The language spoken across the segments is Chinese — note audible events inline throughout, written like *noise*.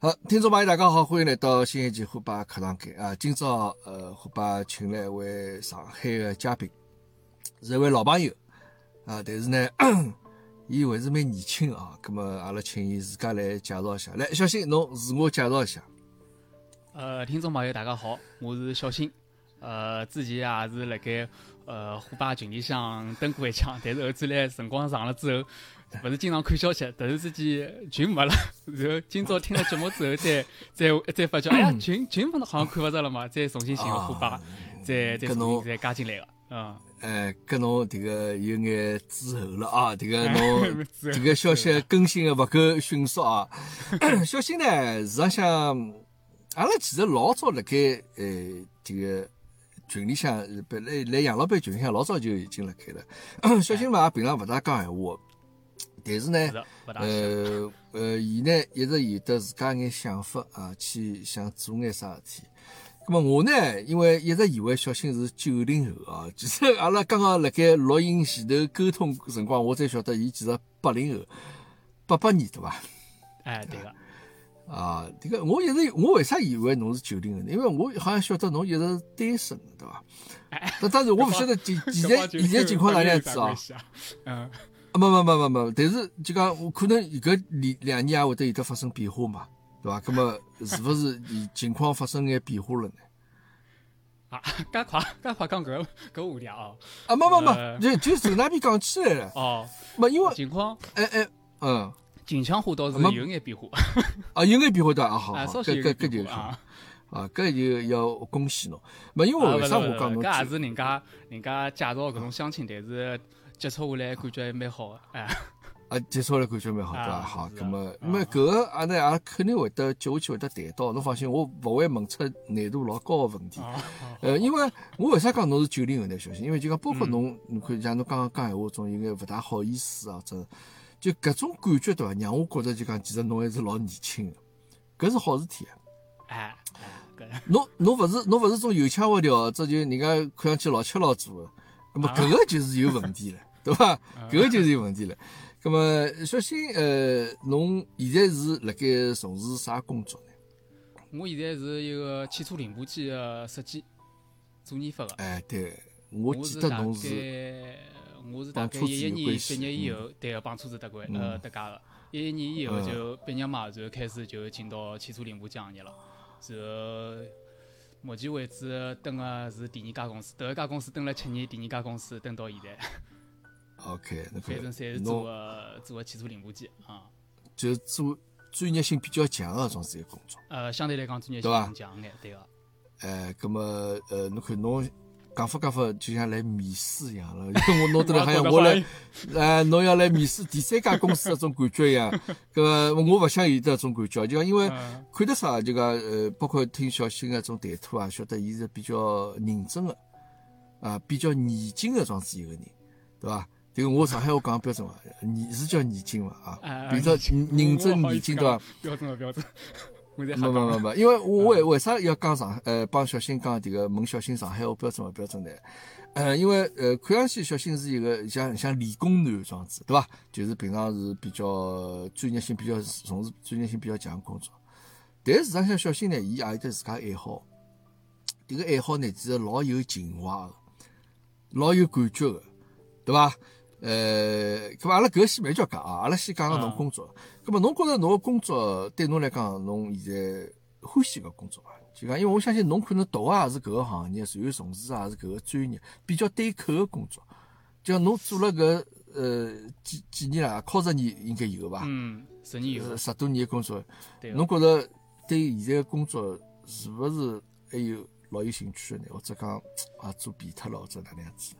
好，听众朋友，大家好，欢迎来到新一期虎爸课堂间啊！今朝呃，虎爸请来一位上海的嘉宾，是一位老朋友啊，但是呢，*clears throat* 伊还是蛮年轻啊。咁么，阿拉请伊自家来介绍一下。来，小新，侬自我介绍一下。呃，听众朋友，大家好，我是小新。呃，之前也是辣盖呃虎爸群里向登过一枪，但是后头来辰光长了之后。*laughs* 勿是经常看消息，突然之间群没了，*laughs* 然后今朝听了节目之后，再 *laughs* 再再发觉，哎呀，群群不好像看勿着了嘛，再重新寻个伙伴，再再重新再加进来个，嗯，哎，跟侬迭个有眼滞后了啊，迭个侬迭个消息更新的勿够迅速啊。小新呢，实际上，阿拉其实老早辣盖呃迭个群里向，本来来杨老板群里向老早就已经辣盖了。*coughs* 小新嘛，平常勿大讲闲话。但是呢，呃呃，伊呢一直有得自家眼想法啊，去想做眼啥事体。那么我呢，因为一直以为小新是九零后啊，其 *laughs* 实阿拉刚刚辣盖录音前头沟通辰光，我才晓得伊其实八零后，八八年对伐？哎，对个。*laughs* 啊，这个我一直我为啥以为侬是九零后呢？因为我好像晓得侬一直单身，对伐？那当然我不晓得现现在现在情况哪样子啊？嗯。啊，没没没没没，但是就讲，我可能搿两两年也会得有得发生变化嘛，对伐？那么是勿是情况发生眼变化了呢？啊，介快介快讲搿搿话题啊？啊，没没没，就就从那边讲起来了。*laughs* 哦，没因为情况，哎哎，嗯，近腔话倒是有眼变化。啊，有眼变化的啊，好好，搿搿搿就好。啊，搿就要恭喜侬。没因为为啥我讲侬？搿也是人家人家介绍搿种相亲，但是。接触下来感觉还蛮好的，哎，啊，接触下来感觉蛮好，对伐？好，咁么，那么搿个阿呢也肯定会得接下去会得谈到，侬放心，我勿会问出难度老高个问题。呃，因为我为啥讲侬是九零后呢？小心，因为就讲包括侬，侬看像侬刚刚讲闲话中，应该勿大好意思啊，这就搿种感觉对伐？让我觉着就讲，其实侬还是老年轻个，搿是好事体啊。哎，侬侬勿是侬勿是种油腔滑调，这就人家看上去老吃老做个，那么搿个就是有问题了。对伐？搿个就是有问题了。葛么，小新，呃，侬现在是辣盖从事啥工作呢？我现在是一个汽车零部件的设计，做研发的。哎，对，我记得侬是，我是大概一一年毕业以后，对个，帮车子搭关，呃，搭界个。一一年以后就毕业嘛，然后开始就进到汽车零部件行业了。然后目前为止，等个是第二家公司，第一家公司等了七年，第二家公司等到现在。OK，反正侪是做个做个汽车零部件啊，就做专业性比较强个种职业工作。呃，相对来讲专业性更强眼，对个。哎，葛么呃，侬看侬讲法讲法，就像来面试一样了，跟我弄得来好像我来，*laughs* 哎，侬要来面试第三家公司那种感觉一样。*laughs* 搿个我勿想有得种感觉，就讲因为看得啥，就讲呃，包括听小新个种谈吐啊，晓得伊是比较认真个，啊，比较严谨个种子一个人，对伐？这个我上海话讲标准嘛，你是叫年轻嘛啊，比较认真年轻对吧？标准标准。没没没没，因为我为为啥要讲上呃帮小新讲这个问小新上海话标准不标准呢？呃，因为呃看上去小新是一个像像理工男这样子对吧？就是平常是比较专业性比较从事专业性比较强工作，但实际上小新呢，伊也有得自家爱好，这个爱好呢其实老有情怀的，老有感觉的，对吧？呃，咁阿拉搿先慢叫讲啊，阿拉先讲讲侬工作。咁么侬觉着侬个工作对侬来讲，侬现在欢喜搿工作伐？就讲，因为我相信侬可能读个也是搿个行业，然后从事也是搿个专业，比较对口个工作。就侬做了搿呃几几年啦，靠十年应该有伐？嗯，十年有。十多年个工作，侬觉着对现在个工作是勿是还有老有兴趣个呢？或者讲啊，做变脱了，或者哪能样子？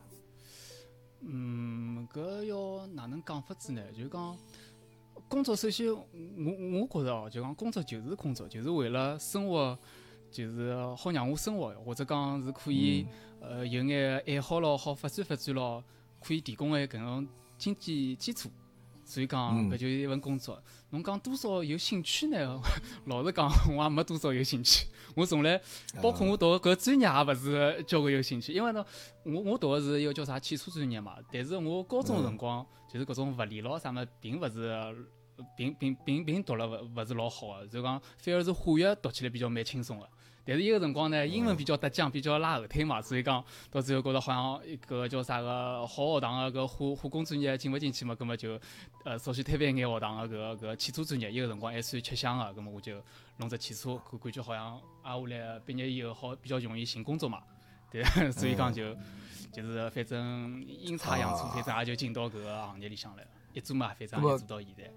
嗯，搿要哪能讲法子呢？就讲工作，首先我我觉着哦，就讲工作就是工作，就是为了生活，就是好让我生活，或者讲是可以呃有眼爱好咯，好发展发展咯，可以提供个搿种经济基础。所以讲，搿就是一份工作。侬讲多少有兴趣呢？*laughs* 老实讲，*laughs* 我也没多少有兴趣。我从来，包括我读搿专业也勿是交关有兴趣。因为呢，我我读个是一个叫啥汽车专业嘛。但是我高中辰光就是搿种物理咯啥么，并勿是并并并并读了勿勿是老好个，就讲反而是化学读起来比较蛮轻松个。但是伊个辰光呢，英文比较得奖，比较拉后腿嘛，所以讲到最后觉着好像一个叫啥个好学堂个搿化化工专业进勿进去嘛，葛末就呃稍许推翻眼学堂个搿个搿汽车专业，伊个辰光还算吃香个，葛末我就弄只汽车，感感觉好像挨下来毕业以后好比较容易寻工作嘛，*laughs* 对，所以讲就就是反正阴差阳错，反正也就进到搿个行业里向来了，一做嘛，反正也做到现在。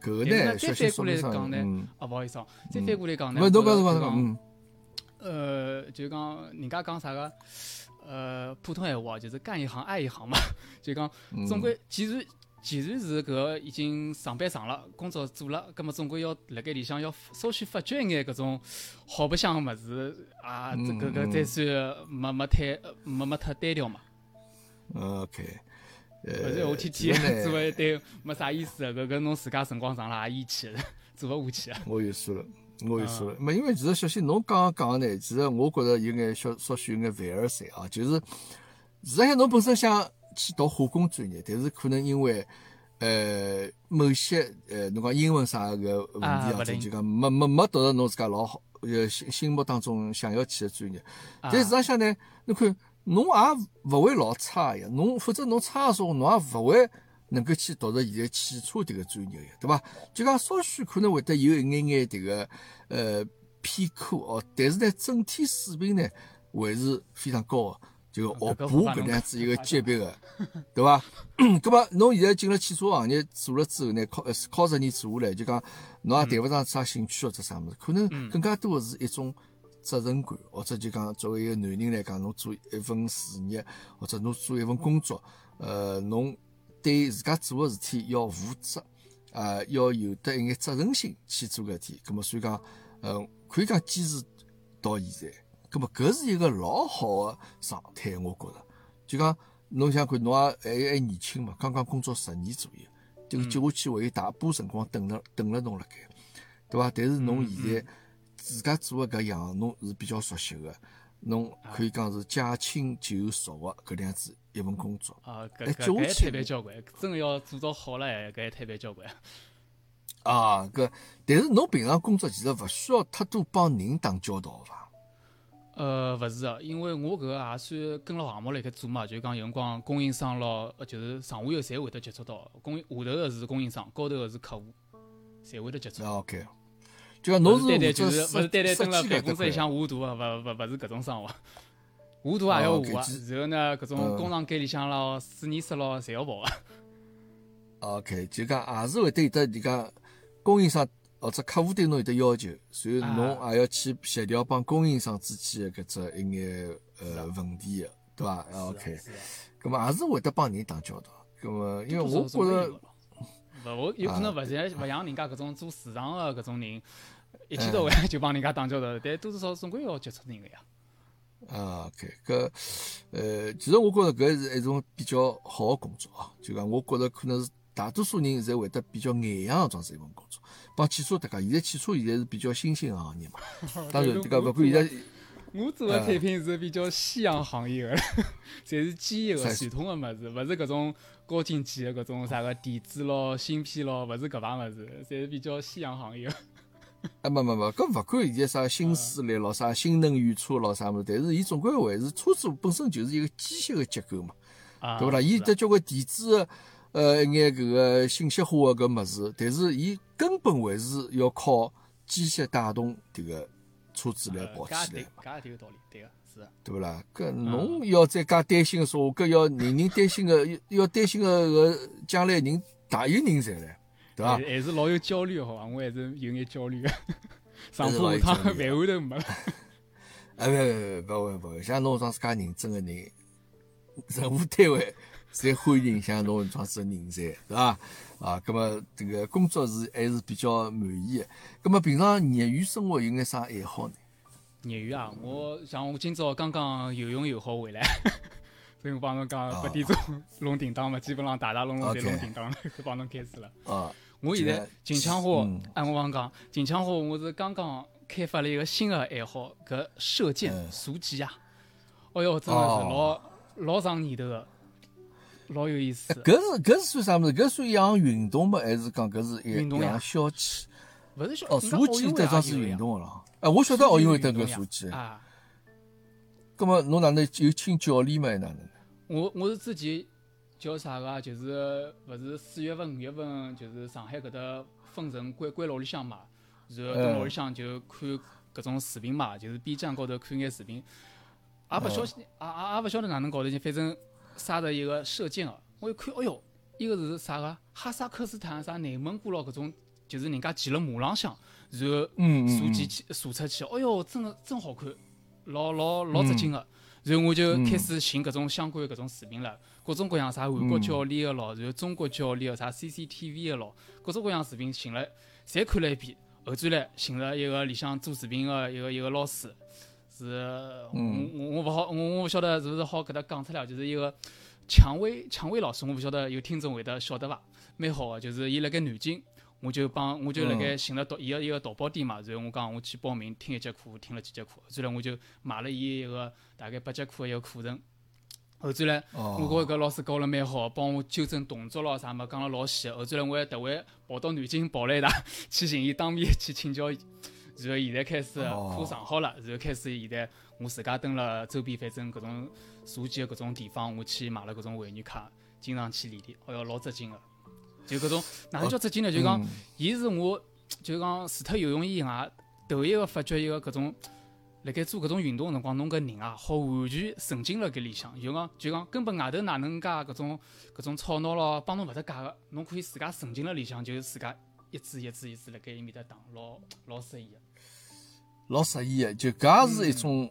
搿个呢，再反过来讲呢嗯，，啊，不好意思哦，再反过来讲呢，勿，侬讲侬讲侬我觉得就讲，嗯，呃，就讲人家讲啥个，呃，普通闲话就是干一行爱一行嘛，*laughs* 就讲嗯总归既然既然是搿个已经上班上了，工作做了，葛么总归要辣盖里向要稍许发掘一眼搿种好白相个物事啊，这搿搿才算没没太没没太单调嘛。OK，呃，勿是我天这个天呢做一堆没啥意思个，搿搿侬自家辰光长了也厌气了，*laughs* 做勿下去啊。我有数了，我有嗯数了。没，因为其实小新侬刚刚讲的呢，其实我觉着有眼小稍许有眼凡尔赛啊，就是实际上侬本身想去读化工专业，但是可能因为呃某些呃侬讲英文啥个问题啊，就就讲没没没读着侬自家老好呃心心目当中想要去的专业。啊但实际上呢，侬看侬也勿会老差呀，侬否则侬差的时候，侬也勿会能够去读着现在汽车迭个专业呀，对伐？就讲稍许可能会得有一眼眼迭个呃偏科哦，但是呢，整体水平呢还是非常高的。就学搿个霸搿样子一个级别的，对伐？*coughs* 葛么侬现在进了汽车行业做了之后呢，靠呃考十年做下来，就讲侬也谈勿上啥兴趣或者啥物事，可能更加多的是一种责任感，或者就讲作为一个男人来讲，侬做一份事业，或者侬做一份工作，呃，侬对自家做个事体要负责，啊、要有得一眼责任心去做搿事体。葛么所以讲，呃，可以讲坚持到现在。葛么搿是一个老好个状态，我觉着。就讲侬想看，侬也还还年轻嘛，刚刚工作十年左右，就接下去会有大把辰光等了等了侬辣盖，对伐？但是侬现在自家做个搿样，侬是比较熟悉个，侬可以讲是驾轻就熟个搿能样子一份工作。啊，哎搿搿搿还接下去摊板交关，真个要做到好了，哎搿还摊板交关。啊，搿但是侬平常工作其实勿需要太多帮人打交道伐？呃，勿是啊，因为我搿个也算跟了项目辣盖做嘛，就讲有辰光供应商咯，呃就是上下游侪会得接触到，供应下头个是供应商，高头个是客户，侪会得接触。啊，OK，就讲侬是单单就是勿是单单设蹲辣办公室里向画图啊，勿勿勿是搿种生活。画图也要哦画然后呢，搿种嗯工厂间里向咯、试验室咯，侪要跑个。OK，就讲也是会得有得人家供应商或者客户对侬有得要求，所以啊侬也要去协调帮供应商之间的搿只一眼呃问题的，对伐是啊？OK，是啊咁么也是会得帮人打交道。咁么因为多我觉着勿，我有可能啊勿像勿像人家搿种做市场个搿种人，一天哎到晚 *laughs* 就帮人家打交道，但多多少少总归要接触人个呀。啊，OK，搿呃，其实我觉着搿是一种比较好的工作啊，就讲我觉着可能是大多数人侪会得比较眼痒的装是一份工作，帮汽车搭界，现在汽车现在是比较新兴个行业嘛，*laughs* 当然，迭个勿管现在。我做个产品是比较西洋行业的，*laughs* 侪是机械啥个、传统个物事，勿是搿种高精尖个搿种啥个电子咯、芯片咯，勿是搿帮物事，侪是比较西洋行业的。啊，没没没，搿勿管现在啥新势力咯，啥新能源车咯，啥物事，但是伊总归还是车子本身就是一个机械个结构嘛，啊，对勿啦？伊有得交关电子个呃一眼搿个信息化个搿物事，但是伊根本还是要靠机械带动迭个车子来跑对起来嘛，，搿也挺有道理，对个，是的。对勿啦？搿侬要再介担心个说话，搿要人人担心个，*laughs* 要要担心个搿将来人大有人在唻，对伐还？是老有焦虑的好伐？我还是有眼焦虑个。*laughs* 上还是老坡下趟饭碗头没了。*laughs* 哎，勿勿勿勿会勿会，像侬这样自家认真个人，任何单位侪欢迎像侬这样子个人才，对伐？啊，葛么这个工作是还是比较满意个。葛么平常业余生活有眼啥爱好呢？业余啊，我像我今朝刚刚游泳游好回来，*laughs* 所以我帮侬讲啊八点钟弄叮当嘛，基本上打打弄弄侪弄叮当了，*laughs* 就帮侬开始了。啊，我现在这个近腔话嗯，按我帮讲，近腔话我是刚刚开发了一个新的爱好，搿射箭嗯射击呀。哎哟，真的是老老长年头个，老有意思。搿是搿是算啥物事？搿算一项运动吗？还是讲搿是一运动呀一项消遣？勿是小哦，射击这这桩是运动个咯。哎，我晓得奥运会得搿射击。啊，葛末侬哪能有请教练吗？还哪能？我我是之前叫啥个啊？就是勿是四月份、五月份，就是上海搿搭封城关关牢里向嘛，然后蹲牢里向就看搿种视频嘛，就是 B 站高头看眼视频，也勿晓也也也勿晓得哪能搞的，反正杀的一个射箭的，我一看，哎哟，伊个是啥个？哈萨克斯坦啥内蒙古咯搿种。就是人家骑了马浪向，然后射击起射出去，哎哟，真的真好看，老老老值劲个。然后我就开始寻搿种相关搿种视频了，各种各样啥韩国教练个咯，然后中国教练个啥 CCTV 个咯，各种各样视频寻了，侪看了一遍。后转来寻了一个里向做视频个一个一个老师，是我我我勿好我我勿晓得是勿是好搿搭讲出来，就是一个蔷薇蔷薇老师，我勿晓得有听众会得晓得伐？蛮好个，就是伊辣盖南京。我就帮我就辣盖寻了淘伊个一个淘宝店嘛，然后我讲我去报名听一节课，听了几节课，后来我就买了伊一个大概八节课个一个课程。后转来，我觉着搿老师教了蛮好，帮我纠正动作咯啥么，讲了老细。后转来我还特为跑到南京跑了一趟，*laughs* 去寻伊当面去请教伊。然后现在开始课上好了，然后开始现在我自家蹲了周边，反正搿种射击个搿种地方，我去买了搿种会员卡，经常去练练，哎哟老扎劲个。就搿种哪能叫值劲呢？就讲，伊是我，就讲除脱游泳以外，头一个发觉一个搿种，辣盖做搿种运动个辰光，侬搿人啊，好完全沉浸辣搿里向。就讲，就讲根本外头哪能介搿种搿种吵闹咯，帮侬勿搭界个，侬可以自家沉浸辣里向，就自家一支一支一支辣盖伊面搭打，老老适意个。老适意个，就搿也是一种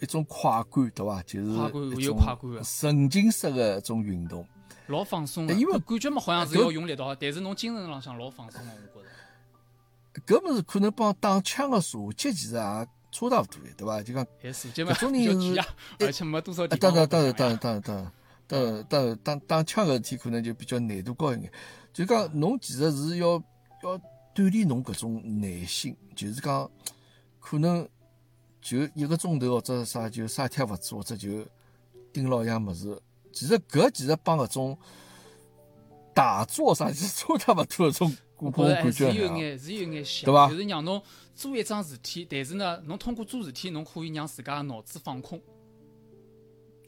一种快感，对伐？就是快感有快感个沉浸式个一种运动。老放松个，因为感觉嘛好像是要用力道，但是侬精神浪向老放松个，我觉着。搿物事可能帮打枪个射击其实也差大勿多个，对伐？就讲搿种人是，*laughs* 而且没多少。当然当然当然当然当然当然当然打打枪个事体可能就比较难度高一眼。就讲侬其实是要要锻炼侬搿种耐心，就是讲可能就一个钟头或者啥就啥体勿做，或者就盯牢一样物事。其实搿其实帮搿种大作啥是差差勿多，种感觉是有眼是有眼像，对伐？就是让侬做一桩事体，但是呢，侬通过做事体，侬可以让自家脑子放空。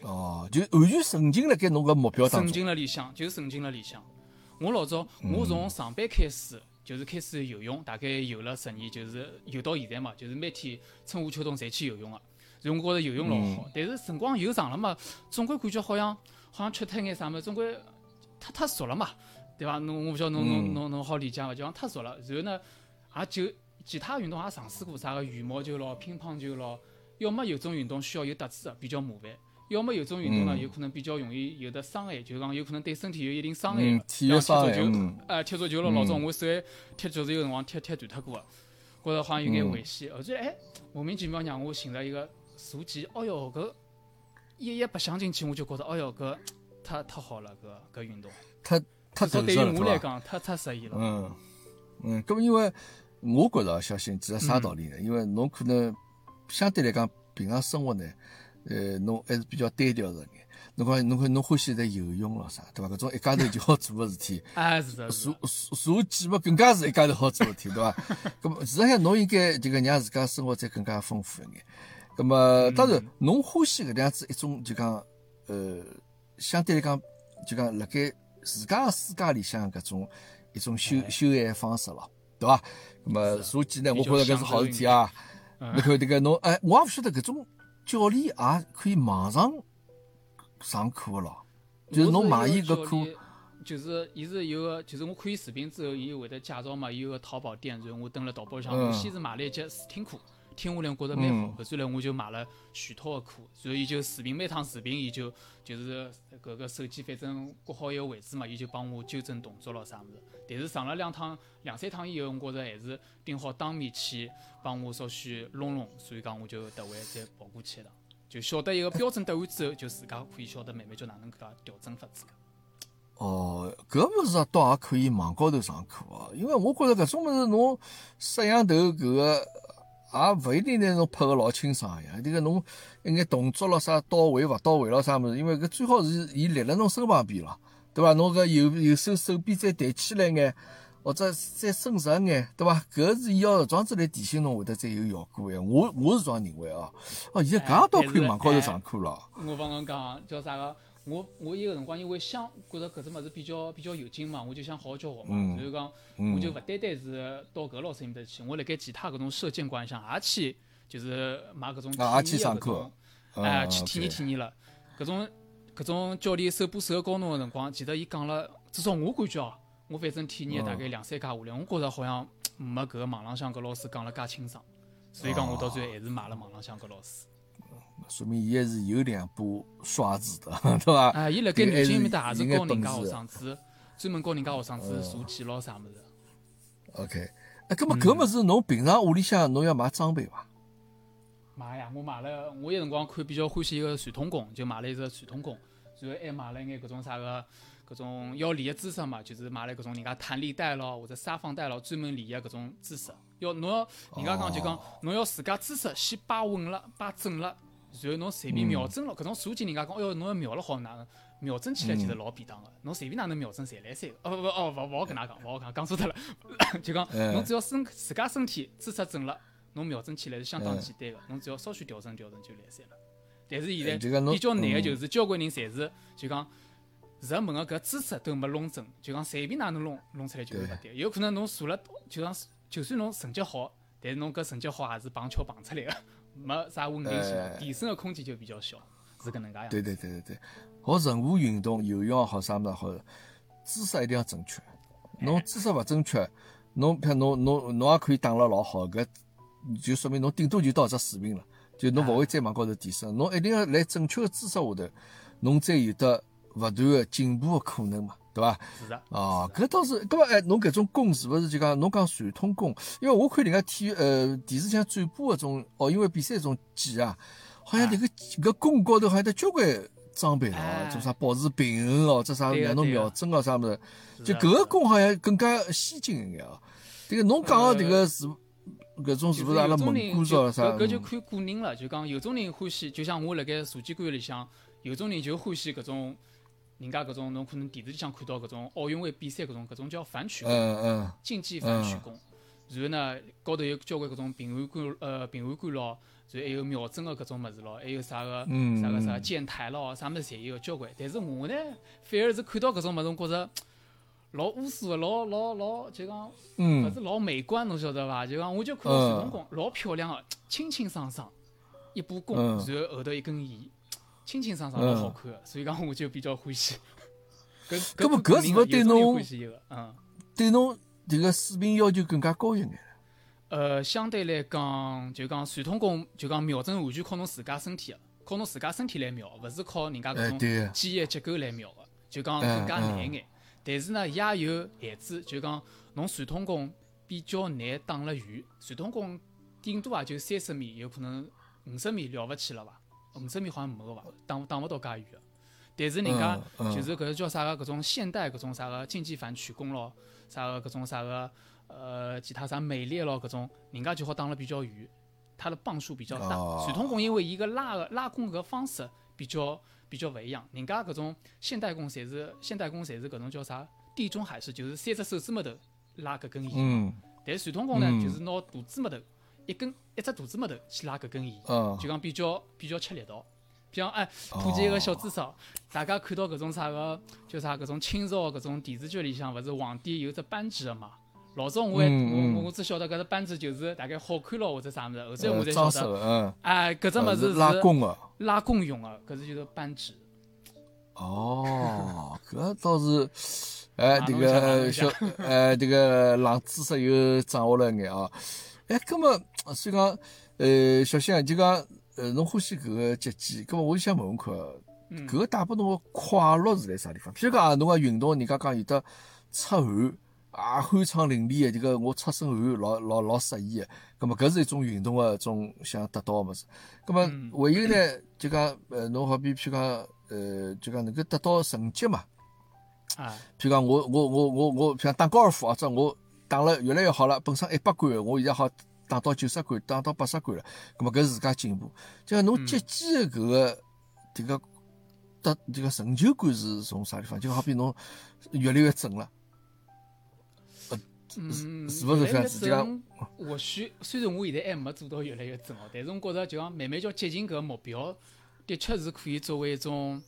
哦，就完全沉浸辣盖侬个目标当中。沉浸辣里向，就沉浸辣里向。我老早我从上班开始，就是开始游泳，大概游了十年，就是游到现在嘛，就是每天春夏秋冬侪去游泳个。然后我觉着游泳老好，但是辰光游长了嘛，总归感觉好像。好像吃脱眼啥么，总归太太熟了嘛，对伐？侬我勿晓得侬侬侬侬好理解伐？就讲太熟了。然后呢，也就其他运动也尝试过，啥个羽毛球咯、乒乓球咯。要么有种运动需要有特质，比较麻烦；要么有种运动呢，有可能比较容易有的伤害，就讲有可能对身体有一定伤害。体育伤害。踢足球，哎，踢足球咯，老早我手踢足球有辰光踢踢断脱过个，觉着好像有眼危险。后头哎，莫名其妙让我寻了一个射击，哦哟，搿。一一白相进去，我就觉着，哦哟，搿太太好了，搿搿运动，太太对于我来讲，太太适意了。嗯嗯，搿么因为我觉着，小新，其实啥道理呢？因为侬可能相对来讲，平常生活呢，呃，侬还是比较单调一眼。侬讲，侬看，侬欢喜在游泳咯啥，对伐？搿种一家头就好做个事体。*laughs* 啊，是的。射射射击嘛，更加是一家头好做事体，对伐？*laughs* 搿么，实际上侬应该就讲让自家生活再更加丰富一眼。咁么，当然，侬欢喜搿能样子一种，就讲，呃，相对来讲，就讲辣盖自家个世界里向搿种一种休休闲方式咯，对伐？咁么，射击呢，我觉着搿是好事体啊。你看迭个侬，哎，我也勿晓得搿种教练也可以网上上课个咯，就是侬买伊个课，就是伊是有个，就是我看伊视频之后，伊会得介绍嘛，伊有个淘宝店，然后我登了淘宝上，我先是买了一节试听课。听下来我觉着蛮好，后头来我就买了全套的课，然后伊就视频每趟视频伊就就是搿个手机反正搁好一个位置嘛，伊就帮我纠正动作咯啥物事。但是上了两趟两三趟以后，我觉着还是顶好当面去帮我稍许弄弄，所以讲我就特为再跑过去一趟，就晓得一个标准答案之后，就自家可以晓得慢慢叫哪能搿个调整法子个。哦，搿物事倒也可以网高头上课哦，因为我觉着搿种物事侬摄像头搿个。也勿一定拿侬拍个老清爽呀，迭个侬一眼动作咯啥到位勿到位咯啥物事，因为搿最好是伊立辣侬身旁边咯，对伐？侬搿右右手手臂再抬起来眼，或者再伸直眼，对伐？搿是要这样子来提醒侬会得再有效果个。我我是这样认为哦。哦，现在搿也倒可以网高头上课了。我帮侬讲叫啥个？我我伊个辰光因为想觉着搿只物事比较比较有劲嘛，我就想好好教学嘛。所以讲，我就勿单单是到搿老师埃面搭去，我辣盖其他搿种射箭馆上也去，就是买搿种体验搿种，哎，去体验体验了。搿种搿种教练手把手教侬个辰光，其实伊讲了，至少我感觉哦，我反正体验大概两三家下来，我觉着好像没搿个网浪向搿老师讲了介清爽，所以讲我到最后还是买了网浪向搿老师。说明伊还是有两把刷子的，*laughs* 对伐？啊，伊辣盖南京面搭也是教人家学生子，专门教人家学生子坐记牢啥物事。OK，哎，搿么搿物事侬平常屋里向侬要买装备伐？买呀，我买了，我有辰光看比较欢喜一个传统弓，就买了一只传统弓，然后还买了眼搿种啥个，搿种要练个姿势嘛，就是买了搿种人家弹力带咯，或者沙放带咯，专门练个搿种姿势。要侬要人家讲就讲，侬要自家姿势先摆稳了，摆正了。然后侬随便瞄准了，搿种射箭人家讲，哦哟，侬要瞄了好，哪能瞄准起来其实老便当个。侬随便哪能瞄准，侪来三个。哦不不哦，勿勿好跟㑚讲，勿好讲，讲错脱了。就讲侬只要身自家身体姿势正了，侬瞄准起来是相当简单个。侬只要稍许调整调整就来三了。但是现在比较难个就是交关人侪是就讲入门个搿姿势都没弄正，就讲随便哪能弄弄出来就是勿对。有可能侬坐了，就讲就算侬成绩好，但是侬搿成绩好也是碰巧碰出来个。没啥稳定性，提升的空间就比较小，是搿能介样。对对对对对，学任何运动，游泳也好，啥物事好，姿势一定要正确。侬姿势勿正确，侬譬如侬侬侬也可以打了老好，搿就说明侬顶多就到只水平了，就侬勿会再往高头提升。侬一定要来正确的姿势下头，侬才有得勿断的进步的可能嘛。对伐？是的。哦，搿倒是，搿么哎，侬搿种功是勿是就讲侬讲传统功？因为我看人家体育呃电视上转播搿种奥运会比赛种记啊，好像迭个搿弓高头好像得交关装备哦，做啥保持平衡哦，做啥让侬瞄准哦啥物事，就搿个弓好像更加先进一眼哦。迭个侬讲个迭个是搿种是勿是阿拉蒙古族啥？搿就看个人了，就讲有种人欢喜，就像我辣盖射击馆里向，有种人就欢喜搿种。人家搿种侬可能电视里向看到搿种奥运会比赛搿种搿种叫反曲弓，竞技反曲弓。然后呢，高头有交关搿种平衡杆呃平衡杆咯，然后还有瞄准个搿种物事咯，还有啥个啥个啥箭台咯，啥物事侪有交关。但是我呢，反而是看到搿种物事，我觉着老乌苏个，老老老就讲勿是老美观，侬晓得伐？就讲我就看到传统弓老漂亮个，清清爽爽一把弓，然后后头一根弦。清清爽爽老好看，所以讲我就比较欢喜。搿搿么搿是勿对侬，嗯，对侬迭个水平要求更加高一眼。呃，相对来讲，就讲传统弓，就讲瞄准完全靠侬自家身体个，靠侬自家身体来瞄，勿是靠人家搿种机械结构来瞄个，就讲更加难眼。但是呢，也有限制，就讲侬传统弓比较难打了远，传统弓顶多也就三十米，有可能五十米了勿起了伐？五十米好像没个伐，打打勿到介远个。但是人家就是搿个叫啥个，搿种现代搿种啥个竞技反曲弓咯，啥个搿种啥个呃其他啥美猎咯搿种，人家就好打了比较远，它的磅数比较大。传统弓因为伊个拉个拉弓搿方式比较比较勿一样，人家搿种现代弓侪是现代弓侪是搿种叫啥地中海式，就是三只手指末头拉搿根弦。嗯。但传统弓呢，就是拿大指末头。一根一只大指末头去拉搿根弦，就讲比较比较吃力道。比方哎，普及一个小知识，大家看到搿种啥个叫啥搿种清朝搿种电视剧里向，勿是皇帝有只扳指个嘛？老早我还我我只晓得搿只扳指就是大概好看咯或者啥物事，后头我才晓得，哎，搿只物事是拉弓个，拉弓用个，搿是就是扳指。哦，搿倒是，*laughs* 哎，迭个小，哎，迭个冷知识又掌握了眼啊。哎，搿么，所以讲，呃，小新啊，就讲，呃，侬欢喜搿个击剑，搿么我就想问问看，搿个带拨侬个快乐是辣啥地方？譬如讲，侬讲运动，人家讲有得出汗啊，酣畅淋漓的，这个我出身汗，老老老适意的。搿么搿是一种运动的种想得到个物事。搿么还有呢，就讲，呃，侬好比譬如讲，呃，就讲能够得到成绩嘛。啊。譬如讲，我我我我我，像打高尔夫啊，这我。打了越来越好了，本身一百杆，我现在好打到九十杆，打到八十杆了。咁么搿是自家进步。就讲侬击剑的搿个迭个得这个成就感是从啥地方？就好比侬越来越准了，嗯，是不是越来越这样子这样或许虽然我现在还没做到越来越准哦，但是我觉着就讲慢慢叫接近搿个目标，的确是可以作为一种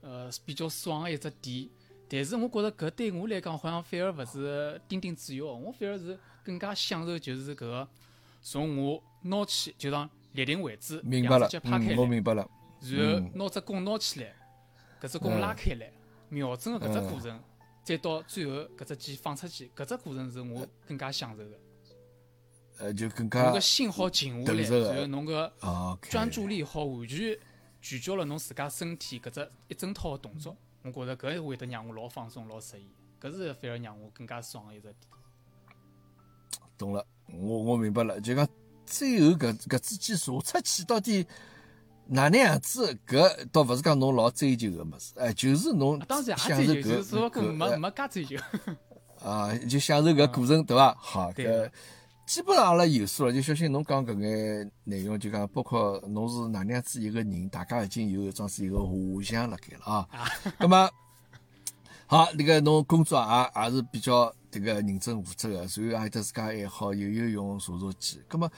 呃比较爽的一只点。但是我觉着搿对我来讲好像反而勿是顶顶主要，我反而是更加享受就是搿个从我拿起就讲立定位置，明白了两只脚拍开嗯，我来，明白了。然后嗯拿只弓拿起来，搿只弓拉开来，瞄准的搿只过程，再到最后搿只箭放出去，搿只过程是我更加享受的。呃，就更侬加个心好静下来，然后侬个啊，专注力好完全聚焦了侬自家身体搿只一整套的动作，我觉着搿会得让我老放松、老适意，搿是反而让我更加爽的一只点。懂了，我我明白了。就讲最后搿搿支箭射出去到底哪能样子，搿倒勿是讲侬老追求个物事，哎，就是侬啊当然也享受追求，就是搿说搿没没介追求。*laughs* 啊，就享受搿过程，对伐？好，搿对的基本上阿拉有数了。就小新侬讲搿眼内容，就讲包括侬是哪能样子一个人，大家已经有一桩是一个画像辣盖了啊。那么好，那个侬工作也也是比较这个认真负责个，所以也有得自家爱好，又有用射射箭。那么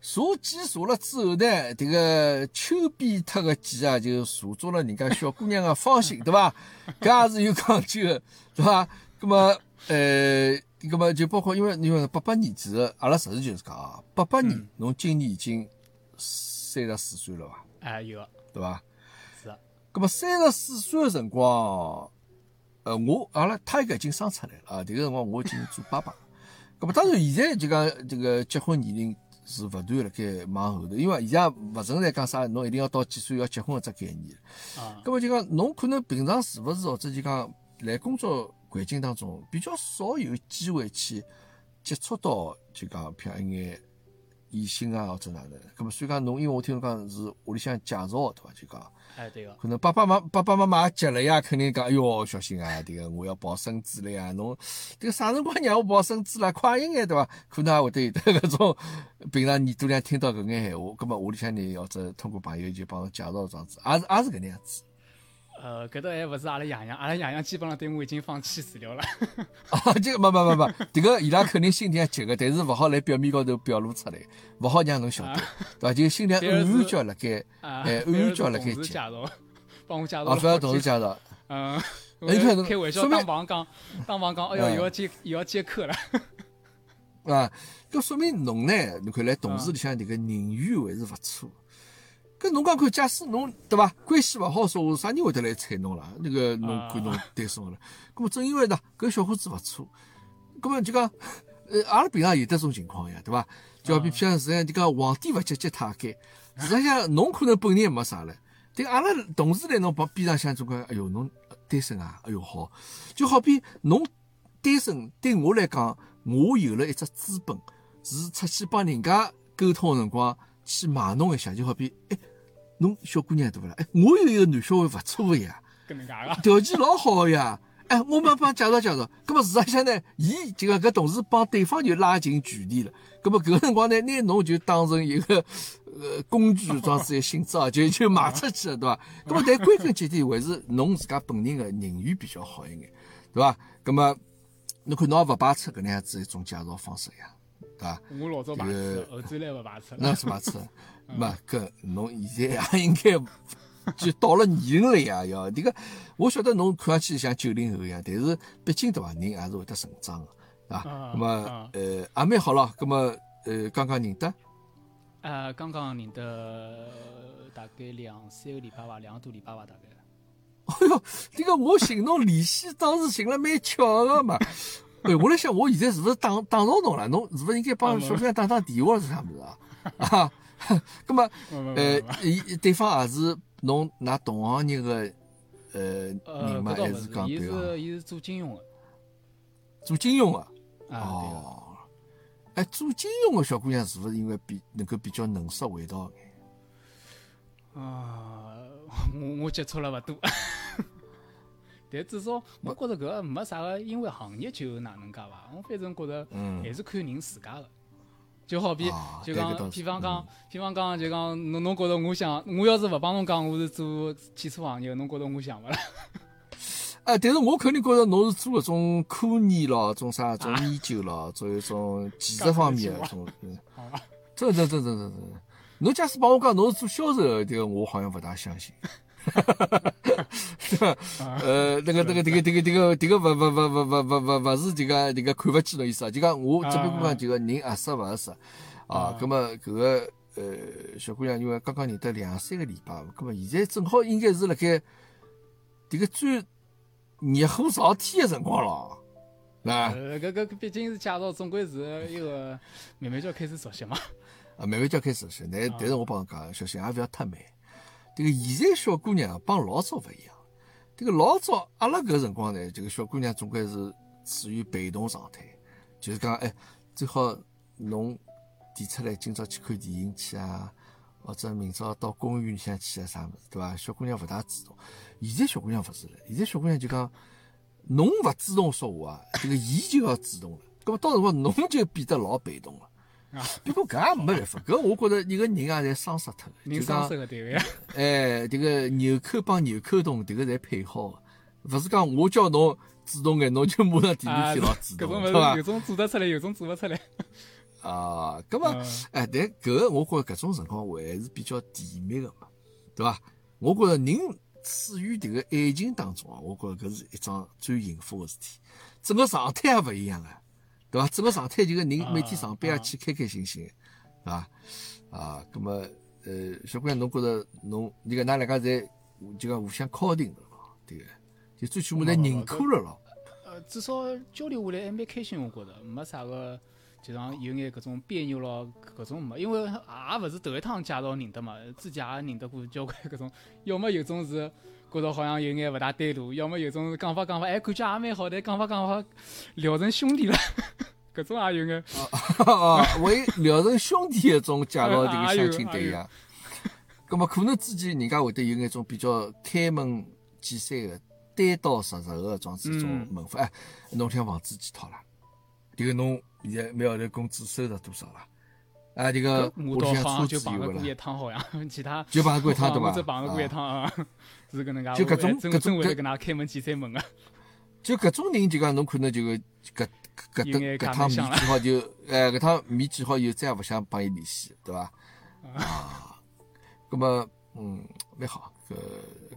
射箭射了之后呢，这个丘比特个箭啊，就射中了人家小姑娘个芳心，对伐？搿也是有讲究个，对伐？那么呃，那么就包括因为因为八八年其实阿拉实事求是讲啊，八八年嗯侬今年已经三十四岁了伐？哎，有对伐？是的，咁么三十四岁个辰光，呃，我阿拉他应该已经生出来了啊，迭个辰光我已经做爸爸。咁么当然现在就讲这个结婚年龄是勿断辣盖往后头，因为现在勿存在讲啥侬一定要到几岁要结婚搿只概念。啊，咁么就讲侬可能平常是勿是或者就讲来工作环境当中比较少有机会去接触到就讲譬如一眼异性啊或者哪能。咁么所以讲侬因为我听侬讲是屋里向介绍的对伐？就讲。哎，对个，可能爸爸妈爸爸妈妈也急了呀，肯定讲，哎哟，小心啊，这个我要抱孙子了呀，侬这个啥辰光让我抱孙子了，快一眼对伐？可能也会得有得搿种平常耳朵里向听到搿眼闲话，葛末屋里向人或者通过朋友就帮侬介绍这样子，也是也是搿能样子。呃，搿搭还勿是阿拉爷娘，阿拉爷娘基本上对我已经放弃治疗了。啊，*laughs* 这个没没没没，迭个伊拉肯定心里向急个，但是勿好来表面高头表露出来，勿好让侬晓得，对伐？就心里向暗暗叫辣盖，啊，哎反而是暗叫辣盖同事介讲绍，帮我介绍啊，了反而好几同事介绍，*laughs* 嗯，开玩笑当房讲，当房讲，哎哟，嗯又要接又要接客了。*laughs* 啊，搿说明侬呢，侬看来同事里向迭个人缘还是勿错。搿侬讲看，假使侬对伐，关系勿好说，话啥人会得来睬侬啦？那个侬看侬单身了，搿么正因为呢，搿小伙子勿错，搿么就讲，呃，阿拉平常有得种情况呀，对伐？就好比譬如实际上就讲皇帝勿接接太监，实际上侬可能本人也没啥了，但阿拉同事来侬旁边上向总归，哎哟，侬单身啊，哎哟好，就好比侬单身对我来讲，我有了一只资本，是出去帮人家沟通的辰光去卖弄一下，就好比，哎，侬小姑娘对勿啦？哎，我有一个男小孩勿错个呀，搿能介个，条件老好个呀。哎，我们帮介绍介绍，葛么事实上呢，伊就讲搿同事帮对方就拉近距离了。葛么搿个辰光呢，拿侬就当成一个呃工具装置的性质啊，*laughs* 就就卖出去了，对伐？葛么但归根结底还是侬自家本人个人缘比较好一眼，对伐？葛么侬看侬也勿排斥搿能样子一种介绍方式呀，对伐？我老早排斥，后头来勿排斥了。*laughs* 那是排斥，没搿侬现在也应该就到了年龄了呀，要迭个我晓得侬看上去像九零后一样，但是毕竟对伐，人还是会得成长个，对伐？啊那么啊呃也蛮好咯，葛么呃刚刚认得，呃，刚刚认得大概两三个礼拜伐，两个多礼拜伐，大概。哎哟，迭个我寻侬联系当时寻了蛮巧个嘛。哎，我来想，我现在是勿是打打扰侬了？侬是勿是应该帮小姑娘打打电话是啥物事啊？*laughs* 啊，*laughs* 那么呃，伊对方也是侬㑚同行业个呃呃，人嘛，还是，伊讲对伐？是伊是做金融的。做金融个。啊，对个。哦，哎，做金融个小姑娘是勿是因为比能够比较能说会道眼？啊，我我接触了勿多，但至少我觉着搿个没啥个，因为行业就哪能介伐。我反正觉着嗯还是看人自家个。就好比啊就讲，比方讲嗯，比方讲，就讲侬侬觉着我想，我要是勿帮侬讲我是做汽车行业，侬觉着我想勿啦？哎，但是我肯定觉着侬是做搿种科研咯，种啥种研究咯，做一种技术方面的种，嗯好吧，真真真真真真。侬假使帮我讲侬是做销售的，这个我好像勿大相信。*laughs* 对吧？呃，那个、那个、这个、这个、这个、这个，勿勿勿勿勿勿勿勿是这个这个看勿起侬意思啊？就讲我只不过讲这个人合适勿合适啊。葛么搿个呃小姑娘，因为刚刚认得两三个礼拜，葛么现在正好应该是辣盖这个最热火朝天的辰光了，啊呃，搿搿毕竟是介绍，总归是一个慢慢就要开始熟悉嘛。啊，慢慢就要开始熟悉，但但是我帮侬讲，小心也勿要太慢。这个现在小姑娘帮老早勿一样，这个老早阿拉搿辰光呢，这个小姑娘总归是处于被动状态，就是讲哎，最好侬提出来今朝去看电影去啊，或者明朝到公园里向去啊啥物事，对伐？小姑娘勿大主动。现在小姑娘勿是了，现在小姑娘就讲侬勿主动说话啊，这个伊就要主动了，葛么到辰光侬就变得老被动了。啊，不过搿也没办法，搿我觉着一个人啊，侪伤死脱的。人就讲，生手个对个呀。哎，*laughs* 这个纽扣帮纽扣洞，迭个侪配好的，勿是讲我叫侬主动眼，侬就马上第二天老主动，对伐有？种做得出来，有种做勿出来。啊，搿么，嗯哎，但搿个我觉着搿种辰光还是比较甜蜜个嘛，对伐？我觉着人处于迭个爱情当中啊，我觉着搿是一桩最幸福个事体，整个状态也勿一样个，对伐？整个状态就个人每天上班啊啊去开开心心个，对伐？啊，葛么，呃，小姑娘，侬觉着侬，你讲㑚两家侪就讲互相敲定了咯，对个，就最起码侪认可了咯。呃，至少交流下来还蛮开心，我觉着没啥个，就像有眼搿种别扭咯，搿种没，因为也勿是头一趟介绍认得嘛，之前也认得过交关搿种，要么有种是觉着好像有眼勿大对路，要么有种是讲法讲法，哎，感觉也蛮好，但讲法讲法聊成兄弟了，*laughs* 搿种也有眼。哦，为聊成兄弟一种介绍这个相亲 *laughs* 对象。葛末可能之前人家会得有眼种比较开门见山个单刀直入个状子一种嗯问法。哎，侬听房子几套啦？迭个侬现在每号头工资收入多少啦？啊，迭个我倒好像就碰着过一啦？趟，好像其他就碰着过一趟 *laughs* 对伐我只碰着过一啊趟啊，是搿能介。就搿种搿种会得跟㑚开门见山问个。就搿种人就讲侬可能就搿搿搿有眼顿搿趟面记好就，*laughs* 哎，搿趟面记好以后再也勿想帮伊联系，对伐？啊，葛么，嗯，蛮好。搿，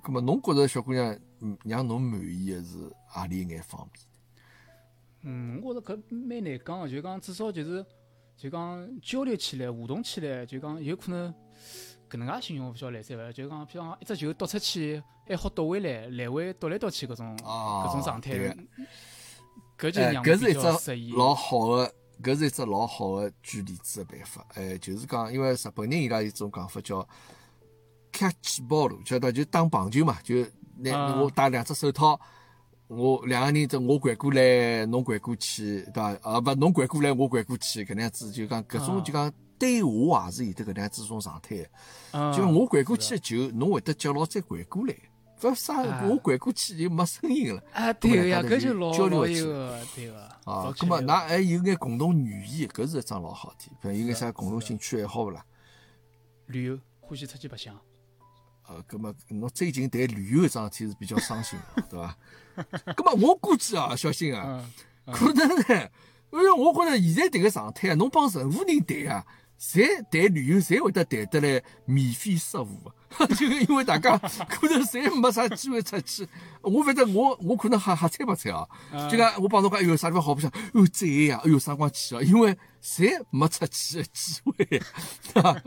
葛么侬觉着小姑娘嗯让侬满意的是何里一眼方面？嗯，我觉着搿蛮难讲个，就讲至少就是就讲交流起来、互动起来，就讲有可能搿能介形容勿晓得来三勿？就讲譬如讲一只球夺出去，还好夺回来，来回夺来夺去搿种啊搿种状态搿就搿是一只。老好的，搿是一只老好的举例子的办法。哎，就是讲，因为日本人伊拉有种讲法叫 catch ball，晓得就打棒球嘛，就拿啊我戴两只手套，我两个人这我拐过来，侬拐过去，对伐？啊勿，侬拐过来，我拐过去，搿能样子就讲搿种啊就讲对我也是有得搿能样子种状态就我拐过去的球，侬会得接牢再拐过来。勿啥，啊我拐过去就没声音了。啊，对个呀，搿就老老交流起来有个，对个。啊老，咁么㑚还有眼共同语言，搿是一桩老好体。比如有眼啥共同兴趣爱好勿啦？旅游欢喜出去白相，呃，咁么侬最近谈旅游搿桩事体是比较伤心的，对伐？*laughs* 咁么我估计啊，小新啊，嗯，可能呢，因为我觉着现在迭个状态啊，侬帮任何人谈啊，侪谈旅游，侪会得谈得来面飞色舞的，*laughs* 就因为大家 *laughs* 可能侪没啥机会出去。我反正我我可能瞎瞎猜白猜啊，就讲我帮侬讲，哎哟啥地方好白相，哎哟赞呀，哎哟啥辰光去啊？因为侪没出去的机会，对 *laughs* 伐？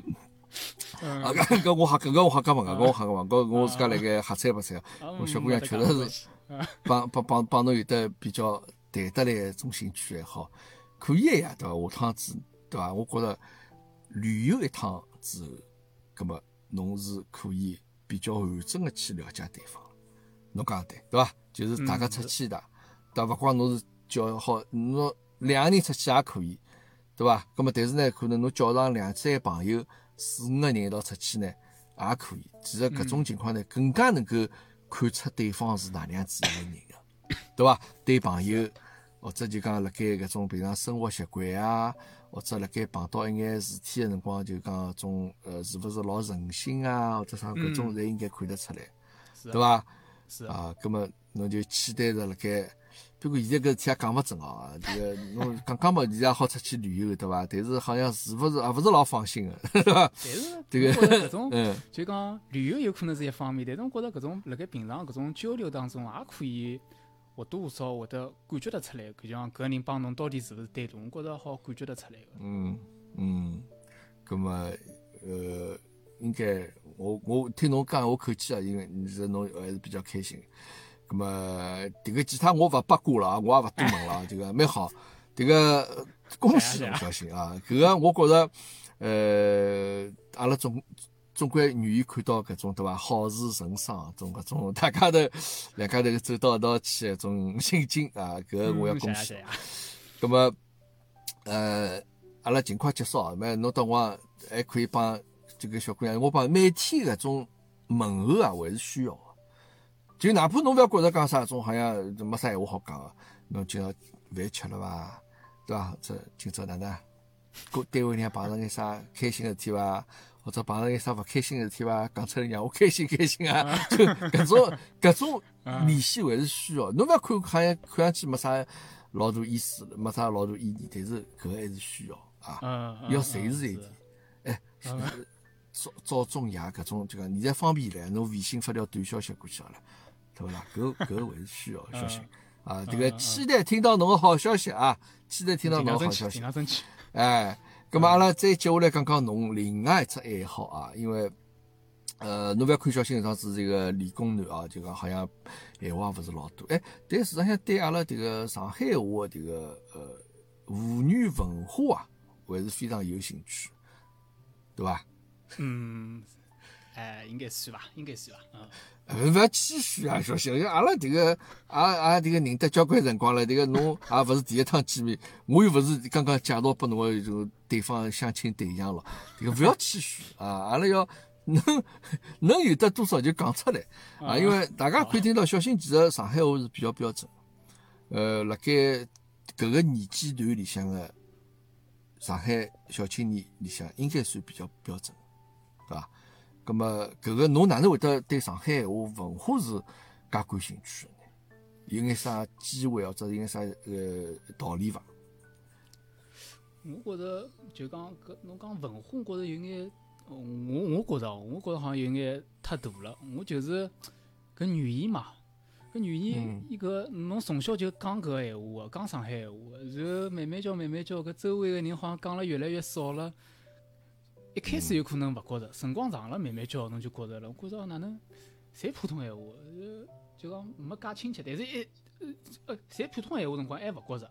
嗯啊，搿搿我瞎搿个我瞎讲勿讲，搿我瞎讲勿，搿我自家辣盖瞎猜白猜啊。我小姑娘确实是帮帮帮帮侬有得比较谈得来一种兴趣爱好，可以个呀，对伐？下趟子对伐？我觉着旅游一趟之后，葛么侬是可以比较完整的去了解对方。侬讲得对，对伐？就是大家出去的，对伐？勿光侬是叫好，侬两个人出去也可以，对伐？葛么但是呢，可能侬叫上两三个朋友，四五个人一道出去呢，也可以。其实搿种情况呢，更加能够看出对方是哪能样子一个人个，对伐？对朋友或者就讲辣盖搿种平常生活习惯啊，或者辣盖碰到一眼事体个辰光，就讲种呃是勿是老诚心啊，或者啥搿种侪应该看得出来，对伐？是啊，葛末侬就期待着辣盖。不过现在搿事体也讲勿准哦，这个 *laughs* 侬讲讲嘛，现在也好出去旅游对伐？但是好像是勿是也勿是老放心个，*laughs* 对伐？但是这个搿种嗯就讲旅游有可能是一方面，但是我觉着搿种辣盖平常搿种交流当中也可以或多或少会得感觉得出来，就像搿个人帮侬到底是勿是对路，我觉着好感觉得出来个。嗯嗯，葛末呃，应该我我听侬讲，我口气啊，因为你是侬还是比较开心。葛末迭个其他我勿八卦了啊，我也勿多问了啊，*laughs* 这个蛮好。迭个呃恭喜谢谢侬小新啊，搿个我觉着呃，阿拉总总归愿意看到搿种对伐？好事成双，种搿种 *laughs* 大家头两家头走到一道去的种心境啊，搿个我要嗯恭喜谢谢。谢谢咁么，呃，阿拉尽快结束啊！蛮侬等我还可以帮这个小姑娘，我帮每天搿种问候啊，还是需要的。就哪怕侬勿要觉着讲啥种好像没啥闲话好讲个，侬今朝饭吃了伐？对伐？这今朝哪能？过单位里向碰着眼啥开心个事体伐？或者碰着眼啥勿开心个事体伐？讲出来让我开心开心啊！*laughs* 就搿种搿种联系还是需要。侬勿要看好像看上去没啥老大意思，没啥老大意义，但是搿个还是需要啊。嗯，嗯要嗯随时一点是。哎，早早中夜搿种就讲现在方便了，侬微信发条短消息过去好了，对勿啦？搿搿个还是需要 *laughs* 小心啊。这个期待听到侬个好消息啊，期待听到侬个好消息。哎，咁么阿拉再接下来讲讲侬另外一只爱好啊，因为呃，侬勿要看小新搿桩子这个理工男啊，就讲好像闲话勿是老多，哎，但事实上对阿拉迭个上海话迭个呃妇女文化啊，还是非常有兴趣，对伐？嗯，哎，应该算吧，应该算吧。嗯，呃勿要谦虚啊，小新，阿拉迭个阿阿迭个认得交关辰光了，迭个侬也勿是第一趟见面，我又勿是刚刚介绍拨侬个就对方相亲对象咯，迭个勿要谦虚啊，阿拉要能能有得多少就讲出来啊，因为大家可以听到小新其实上海话是比较标准，呃，辣盖搿个年纪段里向个上海小青年里向应该算比较标准，对伐？咁么搿个侬哪能会得对上海闲话文化是介感兴趣的呢？有眼啥机会或者有眼啥呃道理伐？我觉着就讲搿侬讲文化，我觉着有眼，呃我我觉着哦，我觉着好像有眼太大了。我就是搿语言嘛，搿语言嗯伊搿侬从小就讲搿个闲话个，讲上海闲话个，然后慢慢叫慢慢叫，搿周围个人好像讲了越来越少了。一开始有可能勿觉着，辰光长了慢慢叫，侬就觉着了。我觉着哪能侪普通闲话，呃就讲没介亲切。但是一呃呃，侪普通闲话辰光还勿觉着，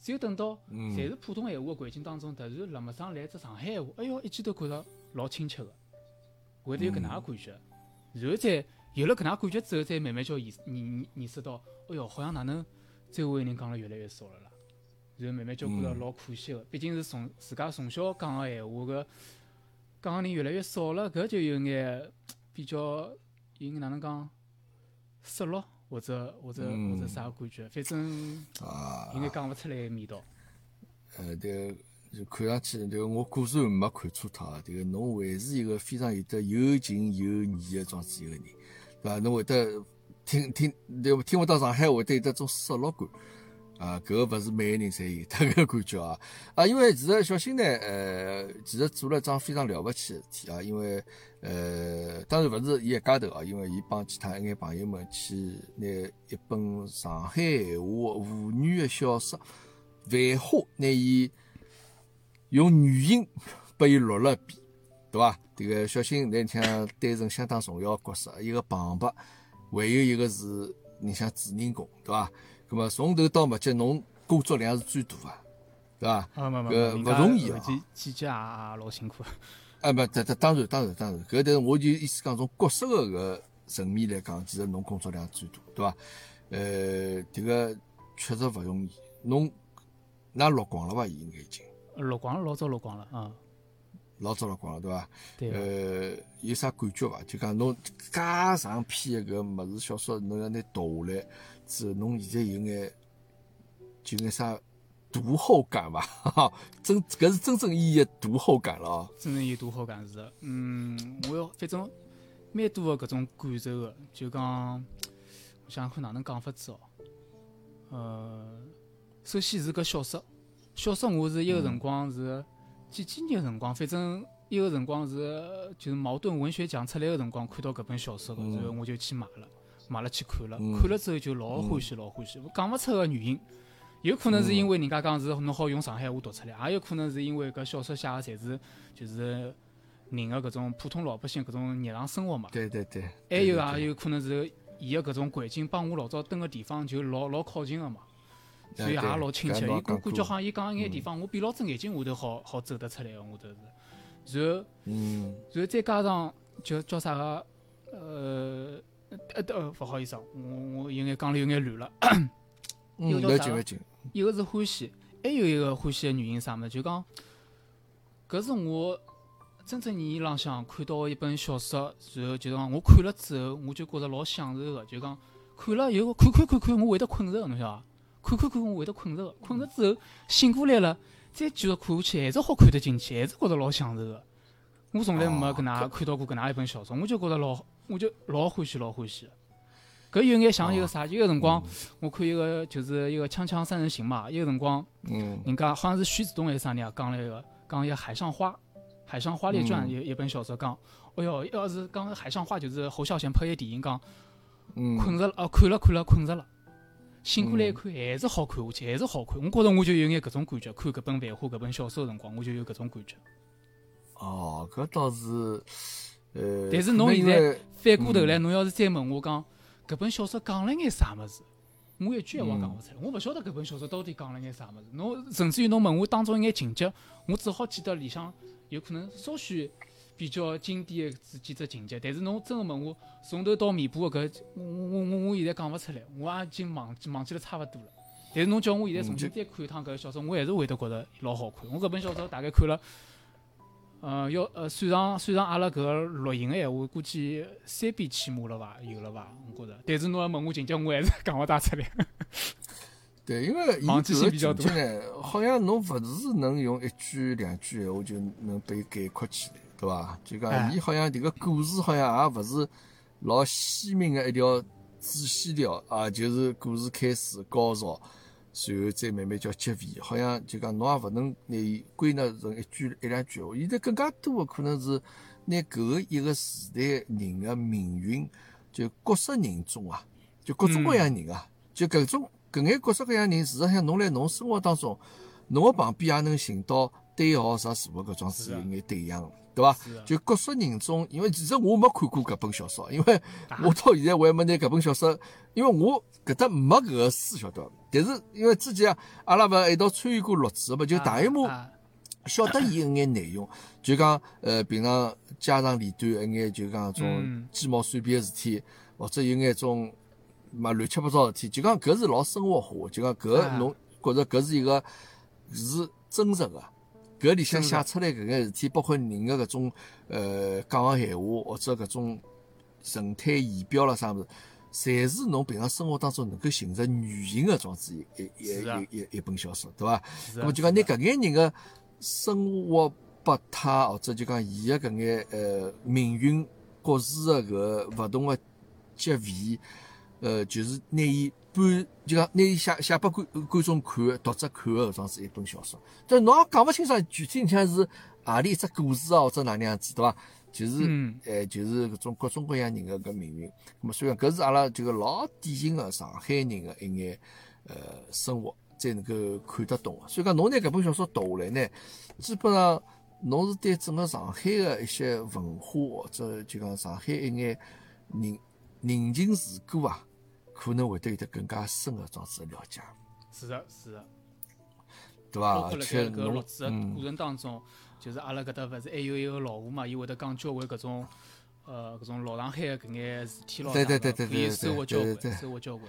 只有等到嗯侪是普通闲话个环境当中，突然辣么上来一只上海闲话，哎哟，一记头觉着老亲切个，会得有搿能介感觉。然后再有了搿能介感觉之后，再慢慢叫意意意识到，哎哟，好像哪能周围人讲了越来越少了啦。然后慢慢叫觉着嗯老可惜个，毕竟是从自家从小讲个闲话搿讲的人越来越少了，搿就有眼比较有眼哪能讲失落，或者或者嗯或者啥感觉，反正啊，有眼讲勿出来个味道。呃，迭个就看上去，迭个我果然没看错他啊。迭个侬还是一个非常有得有情有义个装子一个人，对伐？侬会得听听，对伐？听勿到上海话，会得有得种失落感。啊，搿个勿是每个人侪有得搿个感觉啊！啊，因为其实小新呢，呃，其实做了一桩非常了勿起个事体啊，因为呃，当然勿是伊一家头啊，因为伊帮其他一眼朋友们去拿一本上海闲话妇女个小说《繁花》，拿伊用语音拨伊录了一遍，对伐？迭个小新那里向担任相当重要个角色，一个旁白，还有一个是你像主人公，对伐？咁么从头到末节，侬工作量是最大个，对伐？搿没，勿容易啊季季节也也老辛苦。啊，勿，这这当然当然当然，搿但是我就意思讲，从角色个搿个层面来讲，其实侬工作量最大，对伐？呃，迭个确实勿容易。侬㑚录光了伐？伊应该已经录光了，老早录光了啊。老早录光了，对伐？呃，有啥感觉伐？就讲侬介长篇个搿物事小说，侬要拿读下来之后，侬现在有眼就有眼啥读后感伐？真搿是真正意义的读后感了哦。真正意义读后感是的，嗯，我要反正蛮多个搿种感受个，就讲我想想看哪能讲法子哦。呃，首先是搿小说，小说我是一个辰光是几几年个辰光，反正一个辰光是就是茅盾文学奖出来个辰光看到搿本小说个，然后我就去买了，买了去看了，看了之后就老欢喜老欢喜，我讲勿出个原因。有可能是因为人家讲是侬好用上海话读出来，也有可能是因为搿小说写个侪是就是人个搿种普通老百姓搿种日常生活嘛。对对对。还有也，有可能是伊个搿种环境帮我老早蹲个地方就老老靠近个嘛，所以也老亲切。伊感感觉好像伊讲一眼地方，我闭牢只眼睛我都好好走得出来个，我都是。然后，嗯，然后再加上叫叫啥个，呃呃呃，勿好意思，我我有眼讲了有眼乱了。嗯，勿紧勿紧。一个是欢喜，还有一个欢喜的原因啥么？就讲，搿是我真正意义浪向看到一本小说，然后就讲我看了之后，我就觉着老享受个。就讲看了以后，看看看看，我会得困着，侬晓得伐？看看看，我会得困着个。困着之后醒过来了，再继续看下去，还是好看得进去，还是觉着老享受个。我从来没搿能看到过搿能一本小说，我就觉着老，我就老欢喜，老欢喜。搿有眼像一个啥？一个辰光，我看一个就是一个《锵锵三人行》嘛。一个辰光，嗯，人家好像是徐子东还是啥人啊，讲了一个讲一个《海上花》，《海上花列传》一一本小说讲。哎哟，要是讲《海上花》，就是侯孝贤拍个电影讲，困着了哦，看了看了困着了，醒过来一看还是好看下去，还是好看。我觉着我就有眼搿种感觉，看搿本《繁花》搿本小说辰光，我就有搿种感觉。哦，搿倒是，呃，但是侬现在反过头来，侬要是再问我讲。搿本小说讲了眼啥物事？我一句闲话讲勿出来，我勿晓得搿本小说到底讲了眼啥物事。侬甚至于侬问我当中一眼情节，我只好记得里向有可能稍许比较经典的几几只情节。但是侬真个问我从头到尾部搿，我我我我现在讲勿出来，我也已经忘记忘记了差勿多了。但是侬叫我现在重新再看一趟搿个小说，我还是会得觉着老好看。我搿本小说大概看了。呃，要呃，算上算上阿拉搿个录音个闲话，估计三遍起码了伐？有了伐？我觉着。但是侬要问我情节，我还是讲勿大出来。*laughs* 对，因为忘记性比较多呢，好像侬勿是能用一句两句闲话就能被概括起来，对伐？就讲伊好像迭个故事好像也勿是老鲜明个一条主线条啊，就是故事开始高潮。随后再慢慢叫结尾，好像就讲侬也勿能拿伊归纳成一句一两句话。现在更加多的可能是拿搿个一个时代人的命运，就各色人种啊，就各种各样人啊，就搿种搿眼各色各样人，事实上侬辣侬生活当中，侬个旁边也能寻到对号入座个搿种子一眼对象。对伐？就各色人种，因为其实我没看过搿本小说，因为 *laughs* 我到现在我还没拿搿本小说，因为我搿搭没搿个书晓得。但是因为之前阿拉勿一道参与过录制嘛，就大一幕晓得伊一眼内容，就讲呃平常家长里短一眼，就讲种鸡毛蒜皮个事体，或者有眼种嘛乱七八糟事体，就讲搿是老生活化，就讲搿侬觉着搿是一个是真实个。搿里向写出来搿个事体，包括人个搿种呃讲个闲话，或者搿种神态仪表啦啥物事，侪是侬平常生活当中能够形成原型个状子一一一一一本小说，对伐？那么就讲拿搿眼人个生活百态，或者就讲伊个搿眼呃命运故事个搿勿同个结尾，呃，就是拿伊。半就讲拿伊写写拨观观众看、读者看个搿种是一本小说，但侬也讲勿清爽具体像是何里一只故事啊，或者哪能样子，对伐？就是，哎，就是搿种各种各样人个搿命运。那么，所以讲搿是阿拉就个老典型的上海人的一眼呃生活，才能够看得懂。所以讲侬拿搿本小说读下来呢，基本上侬是对整个上海的一些文化或者就讲上海一眼人人情世故啊。可能会得有得更加深个状子的了解。是的，是的，对伐？包括辣盖搿录制个过程当中，就是阿拉搿搭勿是还有一个老吴嘛，伊会得讲交关搿种呃搿种老上海个搿眼事体咯，对对对对对收获交关，收获交关。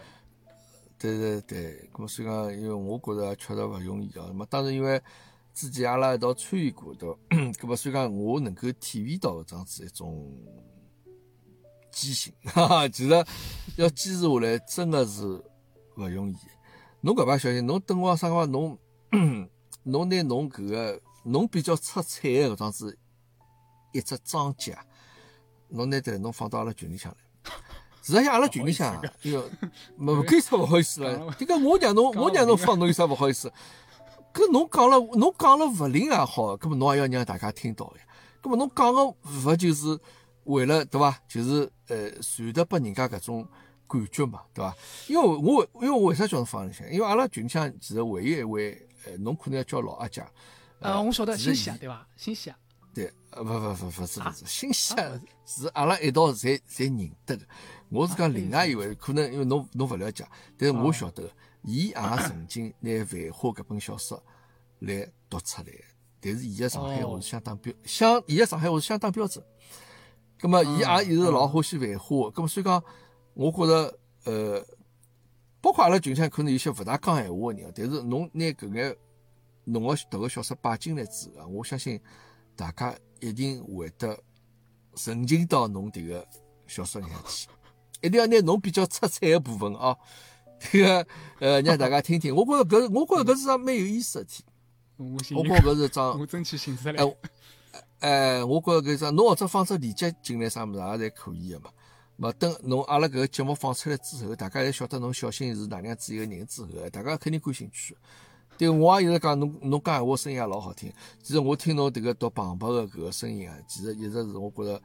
对对对，咁所以讲，因为我觉着确实勿容易啊。那么当然，因为之前阿拉一道参与过，对伐？咁么所以讲，我能够体会到搿样子一种。坚信，*laughs* 哈哈，其实要坚持下来，真的是勿容易。侬搿把小心，侬等我啥话，侬 *coughs* 侬拿侬搿个侬比较出彩个搿桩子一只章节啊，侬拿得来侬放到阿拉群里向来。实际上，阿拉群里向 *laughs* 啊，哎哟，没勿可以说勿好意思了。迭个我让侬，我让侬放，侬有啥勿好意思？搿侬讲了，侬讲了勿灵也好，搿么侬也要让大家听到呀。搿么侬讲个勿就是为了对伐？就是呃，传达拨人家搿种感觉嘛，对伐？因为我因为我为啥叫侬放里向？因为阿拉群里向其实唯一一位，呃，侬可能要叫老阿姐。呃，我晓得新西对伐？新西对，呃，勿勿勿勿是勿是，新西是阿拉一道侪侪认得个。我是讲另外一位，可能因为侬侬勿了解，但是我晓得，伊也曾经拿《繁花》搿本小说来读出来，但是伊个上海话是相当标，相伊个上海话是相当标准。葛么，伊也一直老欢喜《繁花》，咁么所以讲，我觉着，呃，包括阿拉群里向可能有些勿大讲闲话个人，但是侬拿搿眼侬个迭个小说摆进来之后，我相信大家一定会得沉浸到侬迭个小说里向去。一定要拿侬比较出彩个部分啊，这个呃，让大家听听。我觉着搿，我觉着搿是桩蛮有意思个事体。我觉着搿是桩，我争取寻出来。哎，我觉着搿桩，侬或者放只链接进来啥物事也侪可以个嘛。咹？等侬阿拉搿个节目放出来之后，大家侪晓得侬小新是哪能样子一个人之后，大家肯定感兴趣。对，我也一直讲侬，侬讲闲话声音也老好听。其实我听侬迭个读旁白个搿个声音啊，其实一直是我觉着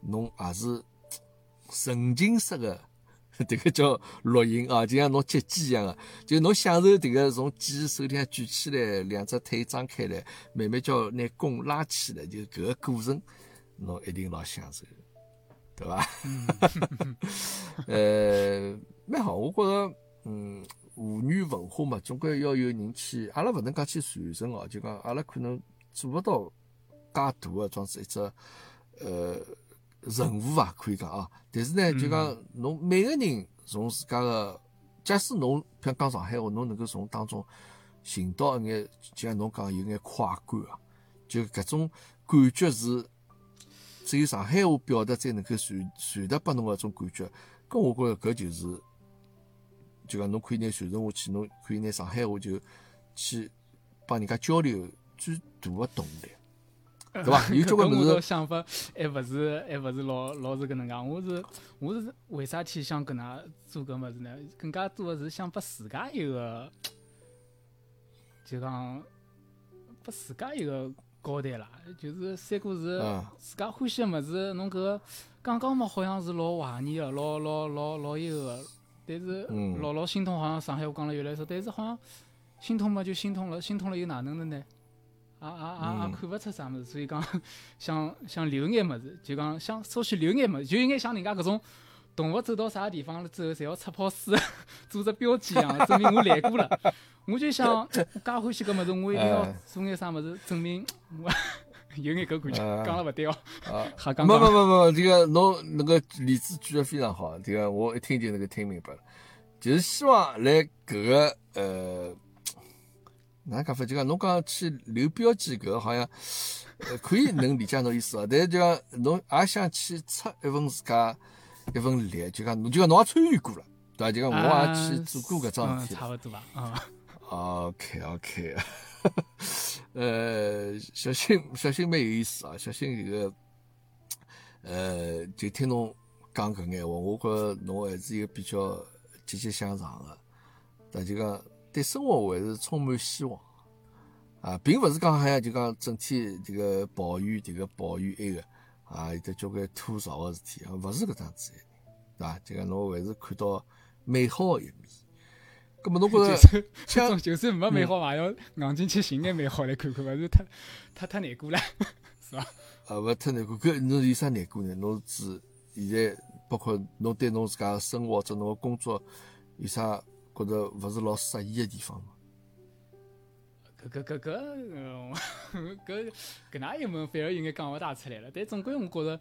侬也是。沉浸式的 *laughs* 这个叫录音啊，就像侬接机一样的，就侬享受这个从机手里向举起来，两只腿张开来，慢慢叫拿弓拉起来，就搿个过程，侬一定老享受，对伐？*laughs* 呃，蛮好，我觉着，嗯，妇女文化嘛，总归要有人去，阿拉勿能讲去传承哦，就讲阿拉可能做勿到介大个装子一只，呃。任务伐，可以讲啊，但是呢，就讲侬每个人从自家个，假使侬像讲上海话，侬能够从当中寻到一眼，就像侬讲有眼快感啊，就搿种感觉是只有上海话表达才能够传传达拨侬个种感觉。搿我觉着搿就是，就讲侬可以拿传承下去，侬可以拿上海话就去帮人家交流最大的动力。*laughs* 对伐？有交关物事想法，还勿是还勿是老老是搿能介。我是我是为啥体想搿能做搿物事呢？更加多的是想拨自家一个，就讲拨自家一个交代啦。就是三个是，自家欢喜个物事，侬搿个刚刚嘛，好像是老怀念个，老老老老一个，但是老老心痛，好像上海话讲了越来越少。但是好像心痛嘛，就心痛了，心痛了又哪能了呢？也也也也看勿出啥物事，所以讲 *laughs* 想想留眼物事，就讲想稍许留眼物事，就应该像人家搿种动物走到啥地方了之后，侪要出泡水，*laughs* 做只标记一样，证明我来过了。我就想，我介欢喜搿物事，我一定要做眼啥物事，证明 *laughs* 我有眼搿感觉。讲了勿对哦。啊，没没没没，这个侬那个例子举得非常好，这个我一听就能够听明白了，就是希望来搿个呃。哪讲法？就讲侬讲去留标记，搿个好像呃可以能理解侬意思哦。但是就讲侬也想去出一份自家一份力，就讲侬就讲侬也参与过了，对伐？就讲我也去做过搿桩事体。差勿多吧？啊。OK OK。*laughs* 呃，小新小新蛮有意思啊。小新这个呃，就听侬讲搿眼话，我觉着侬还是一个比较积极向上的。但就讲。对生活还是充满希望啊，并勿是讲好像就讲整天这个抱怨这个抱怨埃个啊，有得交关吐槽个事体啊，勿是搿样子，对伐？就讲侬还是看到美好个一面。葛末侬觉着，像 *laughs* 就算没美好嘛，要硬劲去寻眼美好来看看，勿是太太太难过了，是伐？*laughs* 啊，勿太难过，搿侬有啥难过呢？侬是现在包括侬对侬自家生活或者侬个工作有啥？觉着勿是老适意个地方嘛？搿搿搿搿，搿 *laughs* 搿哪一门反而应该讲勿大出来了。但总归我觉着，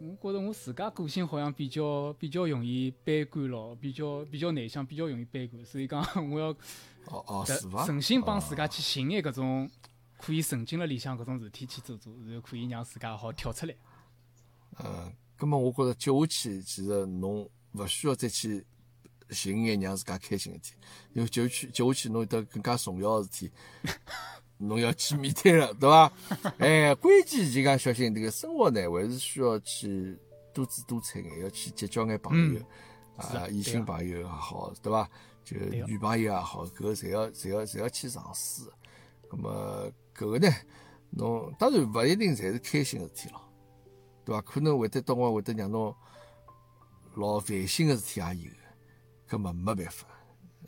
我觉着我自家个性好像比较比较容易悲观咯，比较比较内向，比较容易悲观。所以讲 *laughs* 我要哦哦是伐？诚心帮自家去寻眼搿种可以沉浸辣里向搿种事体去做做，然后可以让自家好跳出来。嗯，葛末我觉着接下去其实侬勿需要再去。寻眼让自家开心一点，因为接下去接下去侬有得更加重要个事体，*laughs* 侬要去面对了，对伐？*laughs* 哎，关键就讲小心迭个生活呢，还是需要去多姿多彩眼，要去结交眼朋友啊，异性朋友也好，对伐？就女朋友也好，搿个侪要侪要侪要去尝试。咁么搿个呢，侬当然勿一定侪是开心个事体咯，对伐？可能会得到我会得让侬老烦心个事体也有，搿么没办法，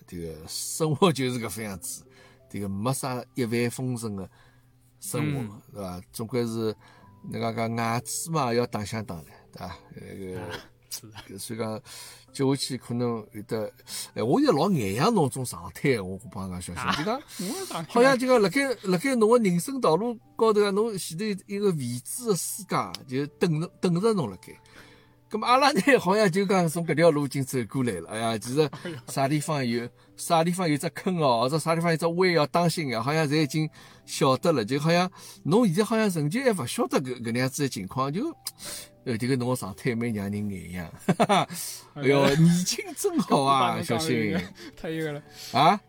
这个生活就是搿副样子，这个没啥一帆风顺的生活，对伐？总归是人家讲牙齿嘛要打相打的，对伐？那个。是所以讲，接下去可能有的，哎，我也老眼痒侬种状态，我帮侬讲小心，就讲，好像就讲辣盖辣盖侬个人生道路高头啊，侬前头一个未知的世界，就等着等着侬辣盖。咁么阿拉呢，好像就讲从搿条路已经走过来了。哎呀，其实啥地方有啥地方有只坑哦，或者啥地方有只弯要当心个，好像侪已经晓得了。就好像侬现在好像仍旧还勿晓得搿搿能样子的情况，就。呃，这个侬个状态蛮让人眼痒，*laughs* 哎哟，年轻真好啊，*laughs* 小新，*laughs* 太一个了啊！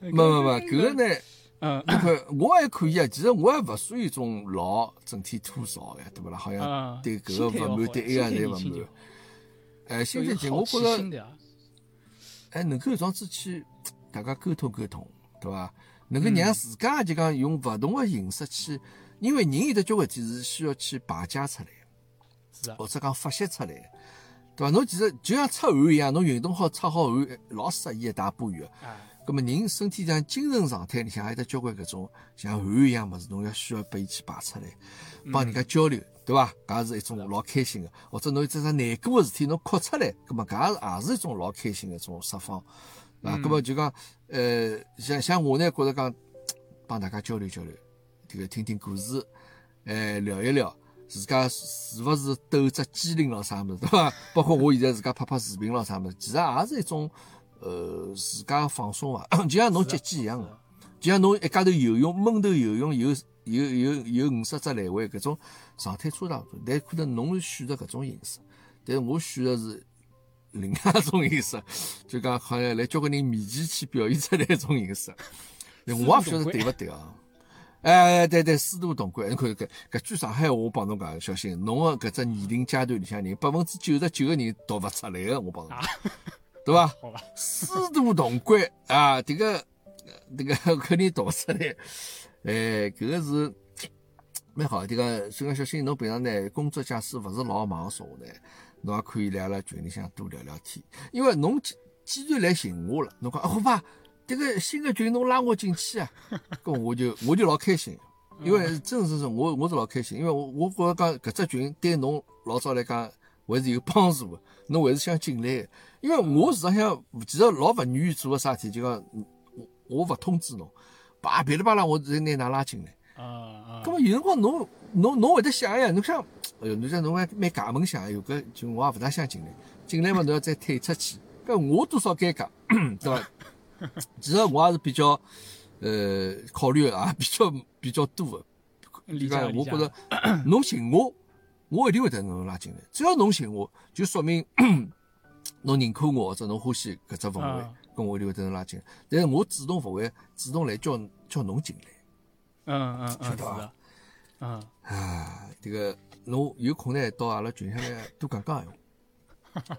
没没没，搿个呢，嗯，你看我还可以啊，其实我还勿属于种老整天吐槽的，对勿啦？好像对搿个勿满，对埃个侪勿满。哎，心态情，我觉着，哎，能够有桩子去大家沟通沟通，对伐？能够让自家就讲用勿同个形式去，因为人有得交关事体是需要去排解出来。是或者讲发泄出来，对伐？侬其实就像出汗一样，侬运动好出好汗，老适宜一大把汗。啊，咁么人身体上精神状态里向还有得交关搿种像汗一样物事，侬要需要拨伊去排出来，帮人家交流，对伐？搿也是一种老开心个，或者侬有只啥难过个事体，侬哭出来，咁么搿也是一种老开心个一种释放。啊，咁么就讲，呃，像像我呢，觉着讲帮大家交流交流，这个听听故事，哎，聊一聊。自家是勿是斗只机灵咯啥物事，对伐？包括我现在自家拍拍视频咯啥物事，其实也是一种呃自家放松啊，*coughs* 就像侬接机一样的，就像侬一家头游泳，闷头游泳有有有有五十只来回，搿种状态差勿多。但可能侬选择搿种形式，但是我选择是另外一种形式，就讲好像来交关人面前去表现出来一种形式。我也勿晓得对勿对啊。哎，对对，师徒同归。你看搿搿句上海话，我帮侬讲，小心，侬个搿只年龄阶段里向人，百分之九十九个人读勿出来个，我帮侬讲，对伐？好吧。师徒同归啊，这个这个肯定读勿出来。哎，搿个是蛮好。这个所以讲，小新，侬平常呢工作假使勿是老忙说话呢，侬也可以来阿拉群里向多聊聊天。因为侬既既然来寻我了，侬讲好吧。这个新的群侬拉我进去啊，*laughs* 搿我就我就老开心，因为真是是我我是老开心，因为我我觉着讲搿只群对侬老早来讲还是有帮助的，侬还是想进来，因为我实际上其实老勿愿意做个啥事体，就讲我我勿通知侬，叭噼里啪啦我再拿㑚拉进来，啊啊，搿么有辰光侬侬侬会得想呀，侬想，哎哟，侬想侬还蛮假门想，有个就我也勿大想进来，进来嘛侬要再退出去，搿我多少尴尬，对伐？*laughs* 其实我也是比较，呃，考虑啊比较比较多的。理解我觉着侬寻我，我一定会得侬拉进来。只要侬寻我，就说明 *clears throat* 侬认可我或者侬欢喜搿只氛围，跟我一定会得侬拉进来。但是我主动勿会主动来叫叫侬进来。嗯嗯嗯，晓得伐？嗯啊，这个侬有空呢，到阿拉群下来多讲讲闲话。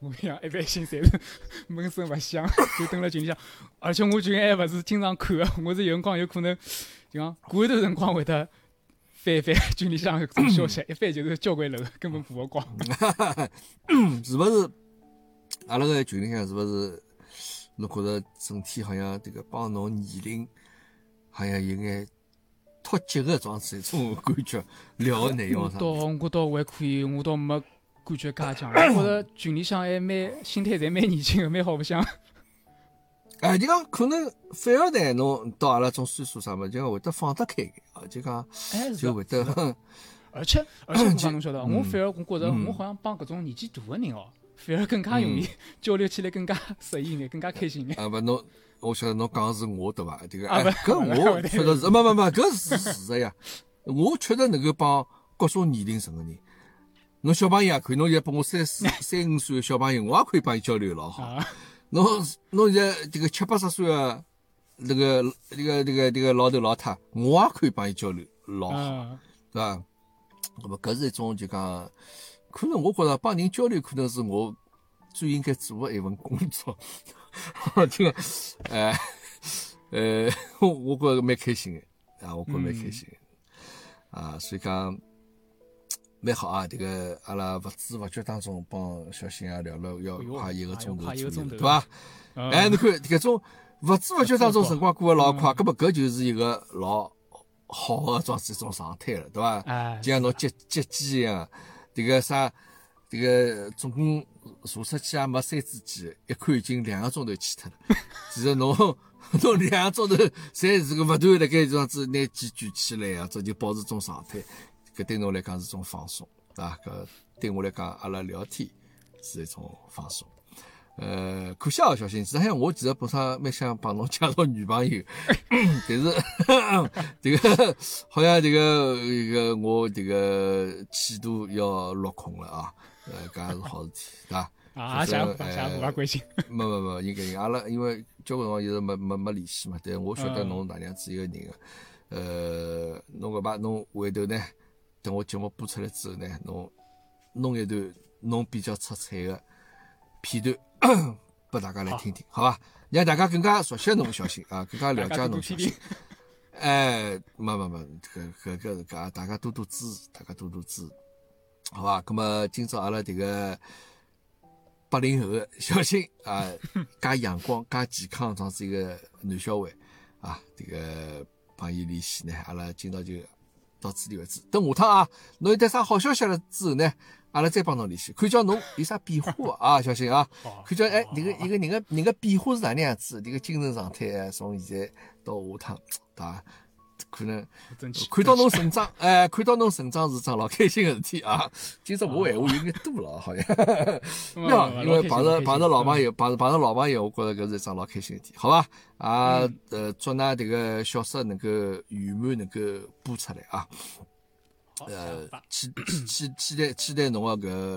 我讲一般性侪是闷声勿响，*laughs* 就蹲辣群里向。而且我群还勿是经常看个，我是有辰光有可能就讲过一段辰光会得翻一翻群里向搿种消息，一翻 *clears throat* 就是交关楼，根本补勿光。是勿是？阿拉个群里向是勿是？侬觉着整体好像这个帮侬年龄好像有眼脱节个状子一种感觉，聊个内容啥？倒我倒还可以，我倒没。感觉介强，我觉着群里向还蛮心态，侪蛮年轻个，蛮好白相。哎，就讲可能反而呢，侬到阿拉种岁数啥么，就讲会得放得开啊，就讲就会得。而且而且，讲 *coughs* 侬晓得，我反而我觉着，我好像帮搿种年纪大个人哦，反而更加容易交流起来，更加适应眼，更加开心眼。啊不，侬我晓得侬讲个是我对伐？这个哎，搿我确实是，没没没，搿是事实呀。*laughs* 我确实能够帮各种年龄层个人。侬小朋友也可以，侬现在拨我 *laughs* 三四三五岁个小朋友，我也可以帮伊交流老好。啊，侬侬现在这个七八十岁啊那个那个那个那个老头老太，我也可以帮伊交流老好，嗯，对伐？那么搿是一种就讲，可能我觉着帮人交流，可能是我最应该做的一份工作。*laughs* 这个，哎呃，我我觉着蛮开心的啊，我觉着蛮开心的、啊，所以讲。蛮好啊！这个阿拉不知不觉当中帮小新啊聊了要快一个钟头左右，对伐？嗯哎，你看搿种不知不觉当中辰光过得老快，嗯搿么搿就是一个老好个桩子一种状态了，对伐？哎，就像侬接接机一样，这个啥，这个总共坐出去也没三只机，一看已经两个钟头去脱了。*laughs* 其实侬侬两个钟头侪是个勿断辣盖这样子拿机举起来啊，这就保持种状态，搿对侬来讲是种放松，啊，搿对我来讲，阿拉聊天是一种放松。呃，可惜啊，小新，实际上我其实本身蛮想帮侬介绍女朋友，*laughs* 但是 *laughs* 这个好像这个这个我这个气度要落空了啊，呃，搿也是好事体，对伐？啊，下下一步吧，关心。没没没，应该应该阿拉因为交关辰光一直没没没联系嘛，但我晓得嗯侬哪能样子一个人个，呃，侬搿把侬回头呢，等我节目播出来之后呢，侬弄一段侬比较出彩的片段拨大家来听听，好伐？让大家更加熟悉侬小新啊，更加了解侬小新。*laughs* 哎，没没没，搿搿搿搿大家多多支持，大家多多支持，好伐？咁么今朝阿拉迭个八零后的小新啊，介阳光、介健康这样子一个男小孩啊，迭个帮伊联系呢，阿拉今朝就到此地为止。等下趟啊，侬有得啥好消息了之后呢，阿拉再帮侬联系，看叫侬有啥变化啊，*laughs* 小新啊。看叫哎，迭个一个人个人个变化是哪能样子？迭个精神状态啊，从现在到下趟，对伐？可能。看到侬成长，*laughs* 哎，看到侬成长是桩老开心个事体啊！今朝我闲话有眼多了，好像。*laughs* 因为碰着碰着老朋友，友，碰着碰着老朋友，我觉着搿是一桩老开心个事体，好伐？啊，嗯呃，祝㑚迭个小说能够圆满能够播出来啊！呃期期期待期待侬个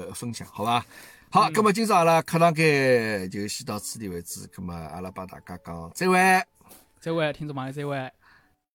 搿分享，好伐？好，葛末今朝阿拉课堂间就先到此地为止，葛末阿拉帮大家讲再会。再会，听众朋友，再会。